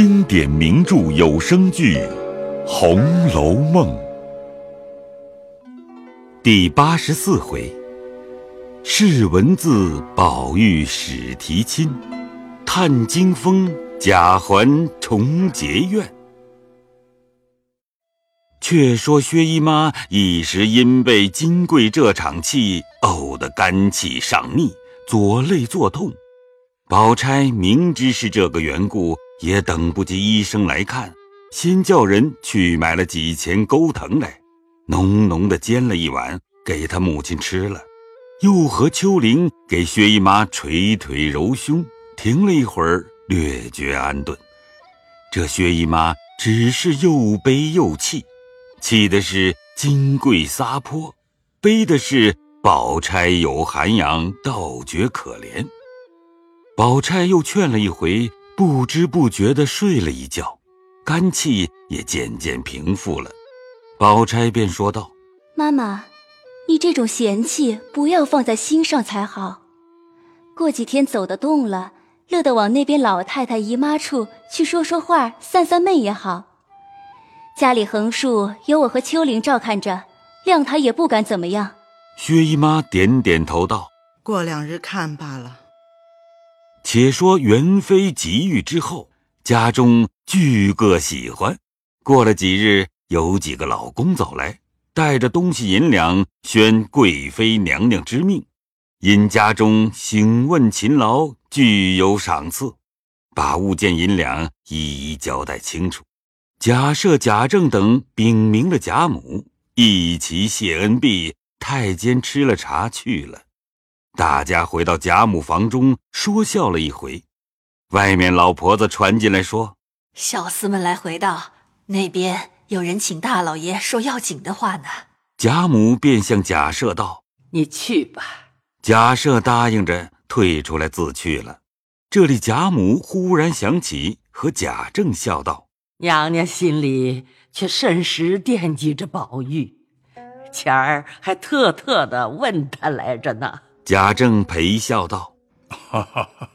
经典名著有声剧《红楼梦》第八十四回：试文字，宝玉始提亲；探惊风，贾环重结怨。却说薛姨妈一时因被金桂这场戏呕得肝气上逆，左肋作痛。宝钗明知是这个缘故，也等不及医生来看，先叫人去买了几钱钩藤来，浓浓的煎了一碗，给他母亲吃了，又和秋玲给薛姨妈捶腿揉胸，停了一会儿，略觉安顿。这薛姨妈只是又悲又气，气的是金桂撒泼，悲的是宝钗有涵养，倒觉可怜。宝钗又劝了一回，不知不觉地睡了一觉，肝气也渐渐平复了。宝钗便说道：“妈妈，你这种嫌弃不要放在心上才好。过几天走得动了，乐得往那边老太太姨妈处去说说话、散散闷也好。家里横竖有我和秋玲照看着，谅他也不敢怎么样。”薛姨妈点点头道：“过两日看罢了。”且说元妃急遇之后，家中俱各喜欢。过了几日，有几个老公走来，带着东西银两，宣贵妃娘娘之命，因家中请问勤劳，俱有赏赐，把物件银两一一交代清楚。贾赦、贾政等禀明了贾母，一齐谢恩毕，太监吃了茶去了。大家回到贾母房中，说笑了一回。外面老婆子传进来说：“小厮们来回道，那边有人请大老爷说要紧的话呢。”贾母便向贾赦道：“你去吧。”贾赦答应着退出来自去了。这里贾母忽然想起，和贾政笑道：“娘娘心里却甚时惦记着宝玉，前儿还特特的问他来着呢。”贾政陪笑道：“哈哈哈，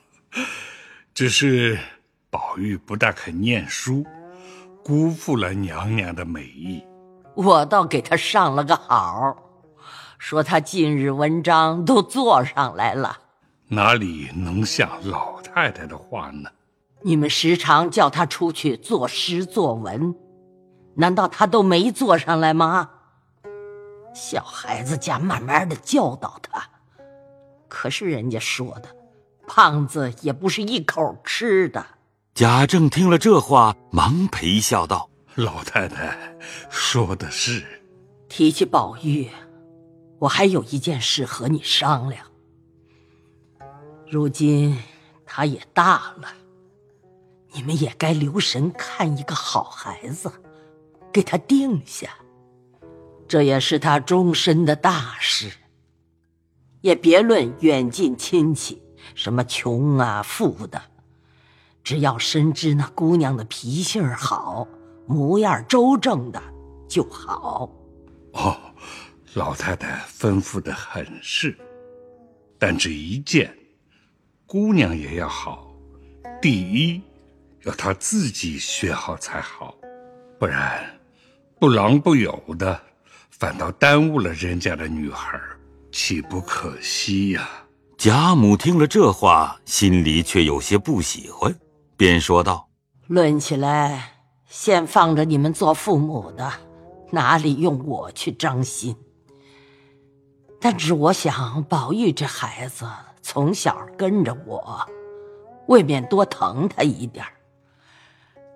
只是宝玉不大肯念书，辜负了娘娘的美意。我倒给他上了个好，说他近日文章都做上来了。哪里能像老太太的话呢？你们时常叫他出去作诗作文，难道他都没做上来吗？小孩子家慢慢的教导他。”可是人家说的，胖子也不是一口吃的。贾政听了这话，忙陪笑道：“老太太说的是。提起宝玉，我还有一件事和你商量。如今他也大了，你们也该留神看一个好孩子，给他定下。这也是他终身的大事。”也别论远近亲戚，什么穷啊富的，只要深知那姑娘的脾性好，模样周正的就好。哦，老太太吩咐的很是，但这一件，姑娘也要好，第一要她自己学好才好，不然不郎不友的，反倒耽误了人家的女孩。岂不可惜呀！贾母听了这话，心里却有些不喜欢，便说道：“论起来，先放着你们做父母的，哪里用我去张心？但只我想，宝玉这孩子从小跟着我，未免多疼他一点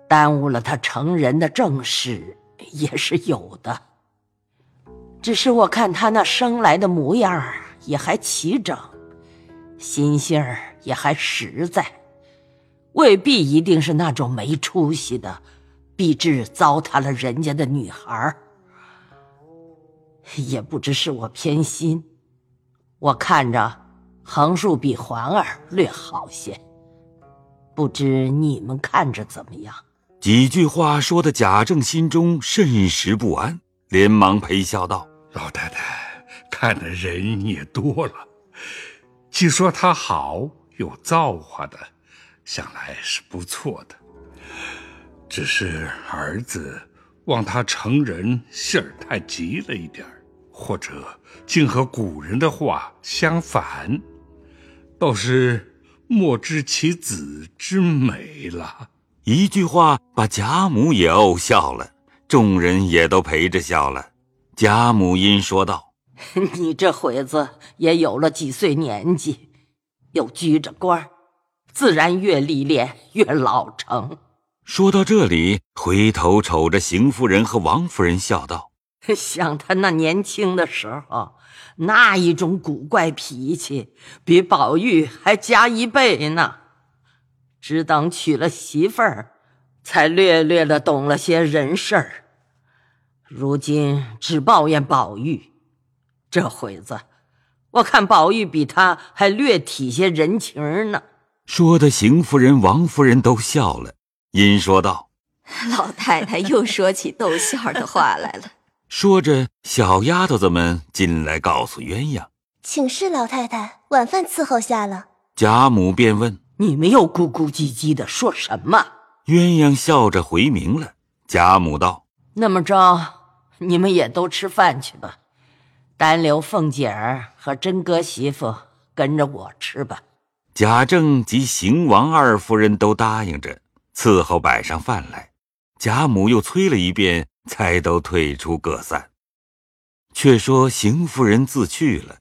耽误了他成人的正事也是有的。”只是我看他那生来的模样也还齐整，心性也还实在，未必一定是那种没出息的，必致糟蹋了人家的女孩也不知是我偏心，我看着横竖比环儿略好些，不知你们看着怎么样？几句话说的贾政心中甚是不安。连忙陪笑道：“老太太看的人也多了，既说他好有造化的，想来是不错的。只是儿子望他成人性儿太急了一点儿，或者竟和古人的话相反，倒是莫知其子之美了。一句话把贾母也呕笑了，众人也都陪着笑了。贾母因说道：“ 你这会子也有了几岁年纪，又居着官儿，自然越历练越老成。”说到这里，回头瞅着邢夫人和王夫人，笑道：“ 想他那年轻的时候，那一种古怪脾气，比宝玉还加一倍呢。”只等娶了媳妇儿，才略略的懂了些人事儿。如今只抱怨宝玉，这会子，我看宝玉比他还略体些人情呢。说的邢夫人、王夫人都笑了，因说道：“老太太又说起逗笑的话来了。”说着，小丫头子们进来告诉鸳鸯：“请示老太太，晚饭伺候下了。”贾母便问。你们又咕咕唧唧的说什么？鸳鸯笑着回明了。贾母道：“那么着，你们也都吃饭去吧，单留凤姐儿和真哥媳妇跟着我吃吧。”贾政及邢王二夫人都答应着，伺候摆上饭来。贾母又催了一遍，才都退出各散。却说邢夫人自去了，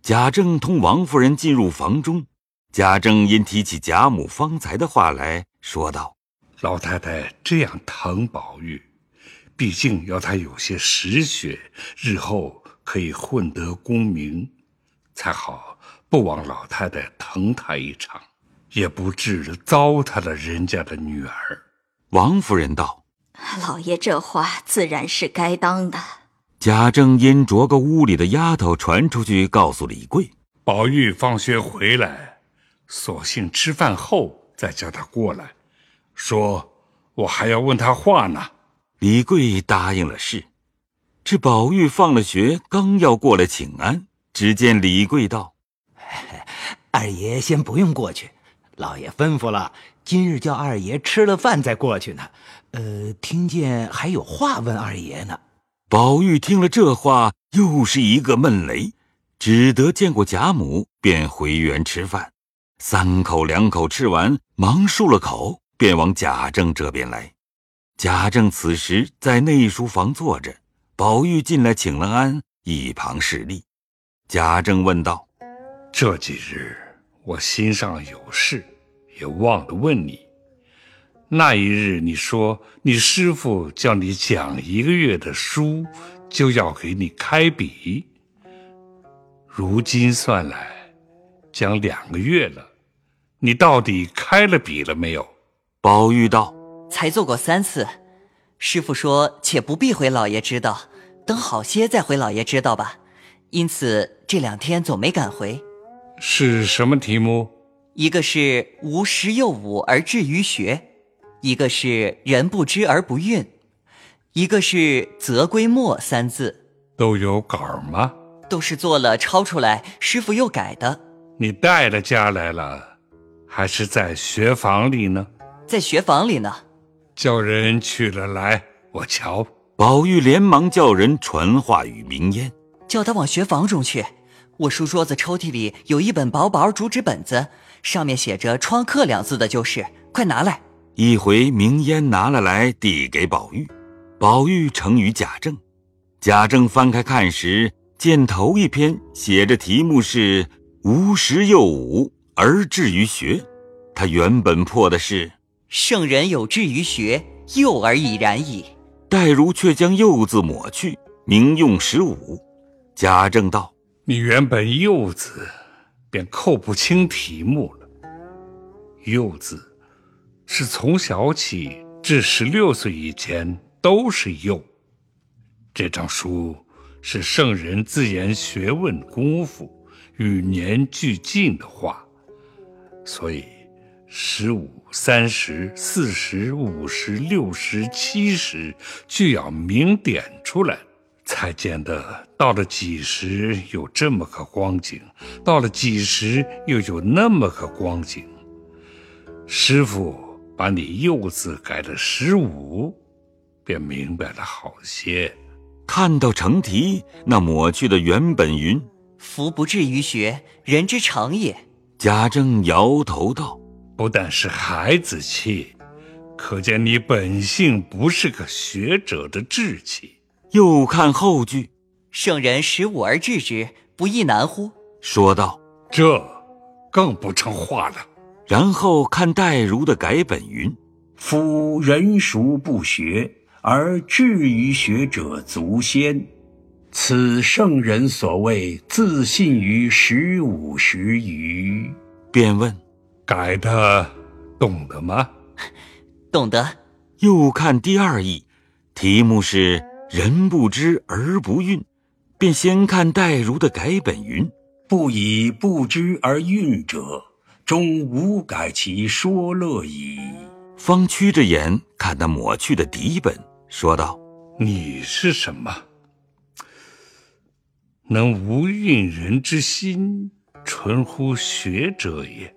贾政同王夫人进入房中。贾政因提起贾母方才的话来说道：“老太太这样疼宝玉，毕竟要他有些实学，日后可以混得功名，才好不枉老太太疼他一场，也不至糟蹋了人家的女儿。”王夫人道：“老爷这话自然是该当的。”贾政因着个屋里的丫头传出去告诉李贵：“宝玉放学回来。”索性吃饭后再叫他过来，说：“我还要问他话呢。”李贵答应了事。这宝玉放了学，刚要过来请安，只见李贵道：“ 二爷先不用过去，老爷吩咐了，今日叫二爷吃了饭再过去呢。呃，听见还有话问二爷呢。”宝玉听了这话，又是一个闷雷，只得见过贾母，便回园吃饭。三口两口吃完，忙漱了口，便往贾政这边来。贾政此时在内书房坐着，宝玉进来请了安，一旁侍立。贾政问道：“这几日我心上有事，也忘了问你。那一日你说你师傅叫你讲一个月的书，就要给你开笔。如今算来，讲两个月了。”你到底开了笔了没有？宝玉道：“才做过三次，师傅说且不必回老爷知道，等好些再回老爷知道吧。因此这两天总没敢回。是什么题目？一个是无时又武而至于学，一个是人不知而不愠，一个是则归末三字。都有稿吗？都是做了抄出来，师傅又改的。你带了家来了？”还是在学房里呢，在学房里呢，叫人取了来，我瞧。宝玉连忙叫人传话与明烟，叫他往学房中去。我书桌子抽屉里有一本薄薄竹纸本子，上面写着“窗客”两字的，就是快拿来。一回明烟拿了来，递给宝玉，宝玉呈与贾政。贾政翻开看时，见头一篇写着题目是“无时又武”。而至于学，他原本破的是“圣人有志于学，幼而已然矣”。黛如却将“幼”字抹去，明用“十五”。贾政道：“你原本‘幼’字，便扣不清题目了。‘幼’字，是从小起至十六岁以前都是幼。这张书是圣人自言学问功夫与年俱进的话。”所以，十五、三十、四十、五十、六十、七十，就要明点出来，才见得到了几时有这么个光景，到了几时又有那么个光景。师傅把你又字改了十五，便明白了好些。看到成题，那抹去的原本云：“福不至于学，人之常也。”贾政摇头道：“不但是孩子气，可见你本性不是个学者的志气。”又看后句：“圣人十五而治之，不亦难乎？”说道：“这更不成话了。”然后看戴儒的改本云：“夫人孰不学而志于学者足先，此圣人所谓自信于十五十余。”便问：“改的懂得吗？”懂得。又看第二义，题目是。人不知而不愠，便先看戴儒的改本云：“不以不知而愠者，终无改其说乐矣。”方屈着眼看那抹去的底本，说道：“你是什么？能无愠人之心，纯乎学者也。”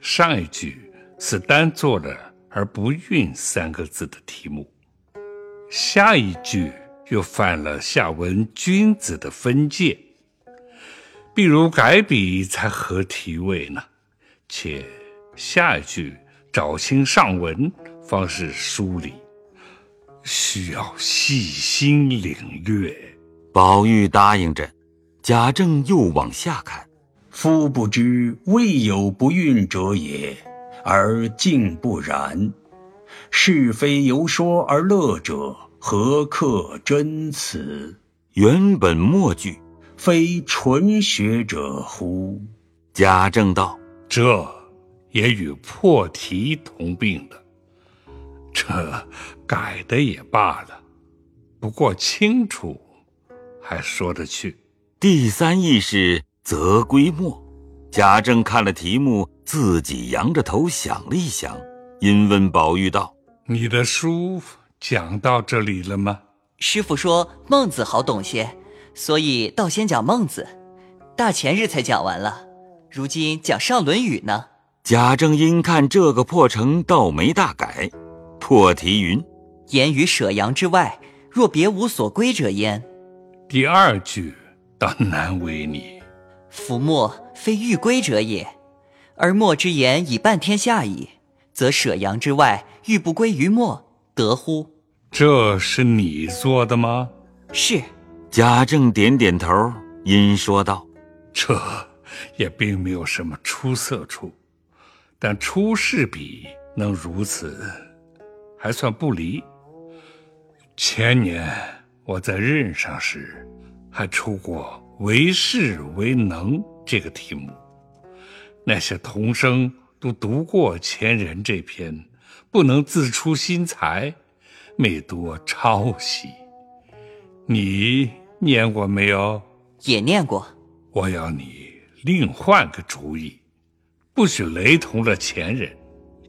上一句是单做了“而不运”三个字的题目。下一句又犯了下文君子的分界，譬如改笔才合题位呢。且下一句找清上文方是梳理，需要细心领略。宝玉答应着，贾政又往下看：“夫不知未有不孕者也，而竟不然。”是非由说而乐者，何克真此？原本末句，非纯学者乎？贾政道：“这也与破题同病的。这改的也罢了，不过清楚，还说得去。”第三义是则归末。贾政看了题目，自己扬着头想了一想，因问宝玉道。你的书讲到这里了吗？师傅说孟子好懂些，所以倒先讲孟子。大前日才讲完了，如今讲上《论语》呢。贾政因看这个破城，倒没大改。破题云：“言于舍阳之外，若别无所归者焉。”第二句倒难为你。夫莫非欲归者也，而莫之言以半天下矣。则舍阳之外，欲不归于莫，得乎？这是你做的吗？是。贾政点点头，因说道：“这也并没有什么出色处，但出世比能如此，还算不离。前年我在任上时，还出过‘为士为能’这个题目，那些童生。”都读过前人这篇，不能自出心裁，没多抄袭。你念过没有？也念过。我要你另换个主意，不许雷同了前人，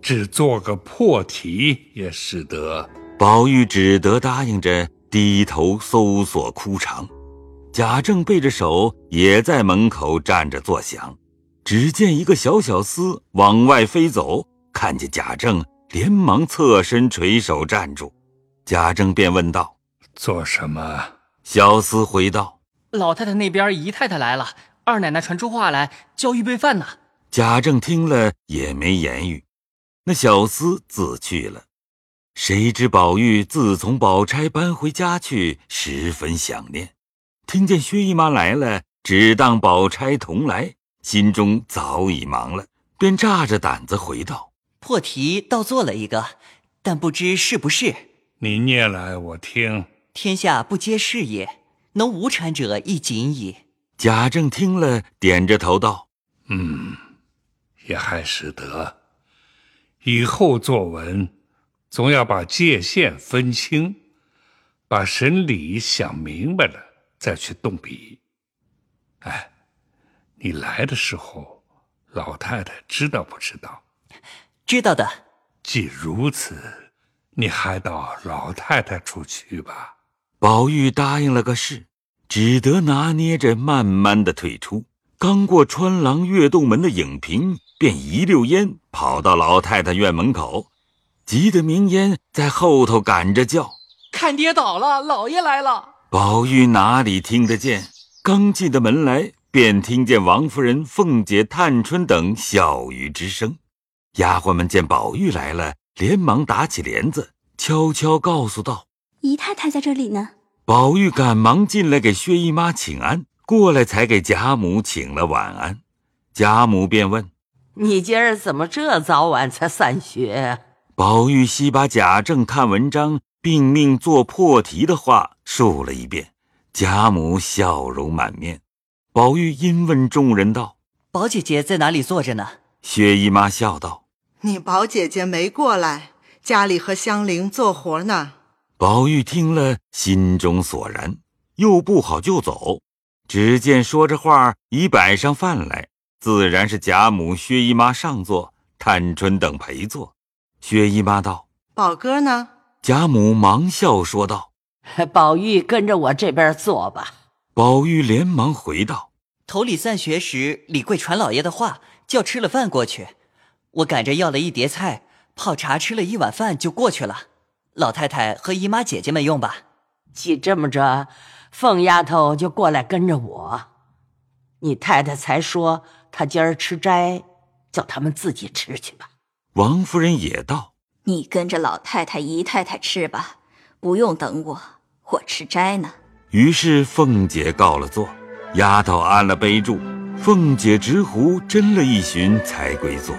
只做个破题也使得。宝玉只得答应着，低头搜索枯肠。贾政背着手，也在门口站着坐响。只见一个小小厮往外飞走，看见贾政，连忙侧身垂手站住。贾政便问道：“做什么？”小厮回道：“老太太那边姨太太来了，二奶奶传出话来，叫预备饭呢。”贾政听了也没言语，那小厮自去了。谁知宝玉自从宝钗搬回家去，十分想念，听见薛姨妈来了，只当宝钗同来。心中早已忙了，便炸着胆子回道：“破题倒做了一个，但不知是不是。你念来我听。天下不皆是也，能无产者亦仅矣。”贾政听了，点着头道：“嗯，也还使得。以后作文，总要把界限分清，把神理想明白了，再去动笔。哎。”你来的时候，老太太知道不知道？知道的。既如此，你还到老太太处去吧。宝玉答应了个是，只得拿捏着慢慢的退出。刚过穿廊跃动门的影屏，便一溜烟跑到老太太院门口，急得明烟在后头赶着叫：“看跌倒了，老爷来了！”宝玉哪里听得见？刚进的门来，便听见王夫人、凤姐、探春等笑语之声。丫鬟们见宝玉来了，连忙打起帘子，悄悄告诉道：“姨太太在这里呢。”宝玉赶忙进来给薛姨妈请安。过来才给贾母请了晚安，贾母便问：“你今儿怎么这早晚才散学？”宝玉惜把贾政看文章并命做破题的话述了一遍，贾母笑容满面。宝玉因问众人道：“宝姐姐在哪里坐着呢？”薛姨妈笑道：“你宝姐姐没过来，家里和香菱做活呢。”宝玉听了，心中索然，又不好就走。只见说着话，已摆上饭来，自然是贾母、薛姨妈上座，探春等陪坐。薛姨妈道：“宝哥呢？”贾母忙笑说道：“ 宝玉跟着我这边坐吧。”宝玉连忙回道：“头里散学时，李贵传老爷的话，叫吃了饭过去。我赶着要了一碟菜，泡茶，吃了一碗饭就过去了。老太太和姨妈姐姐们用吧。既这么着。”凤丫头就过来跟着我，你太太才说她今儿吃斋，叫他们自己吃去吧。王夫人也道：“你跟着老太太、姨太太吃吧，不用等我，我吃斋呢。”于是凤姐告了座，丫头安了杯箸，凤姐直呼斟了一巡才归座。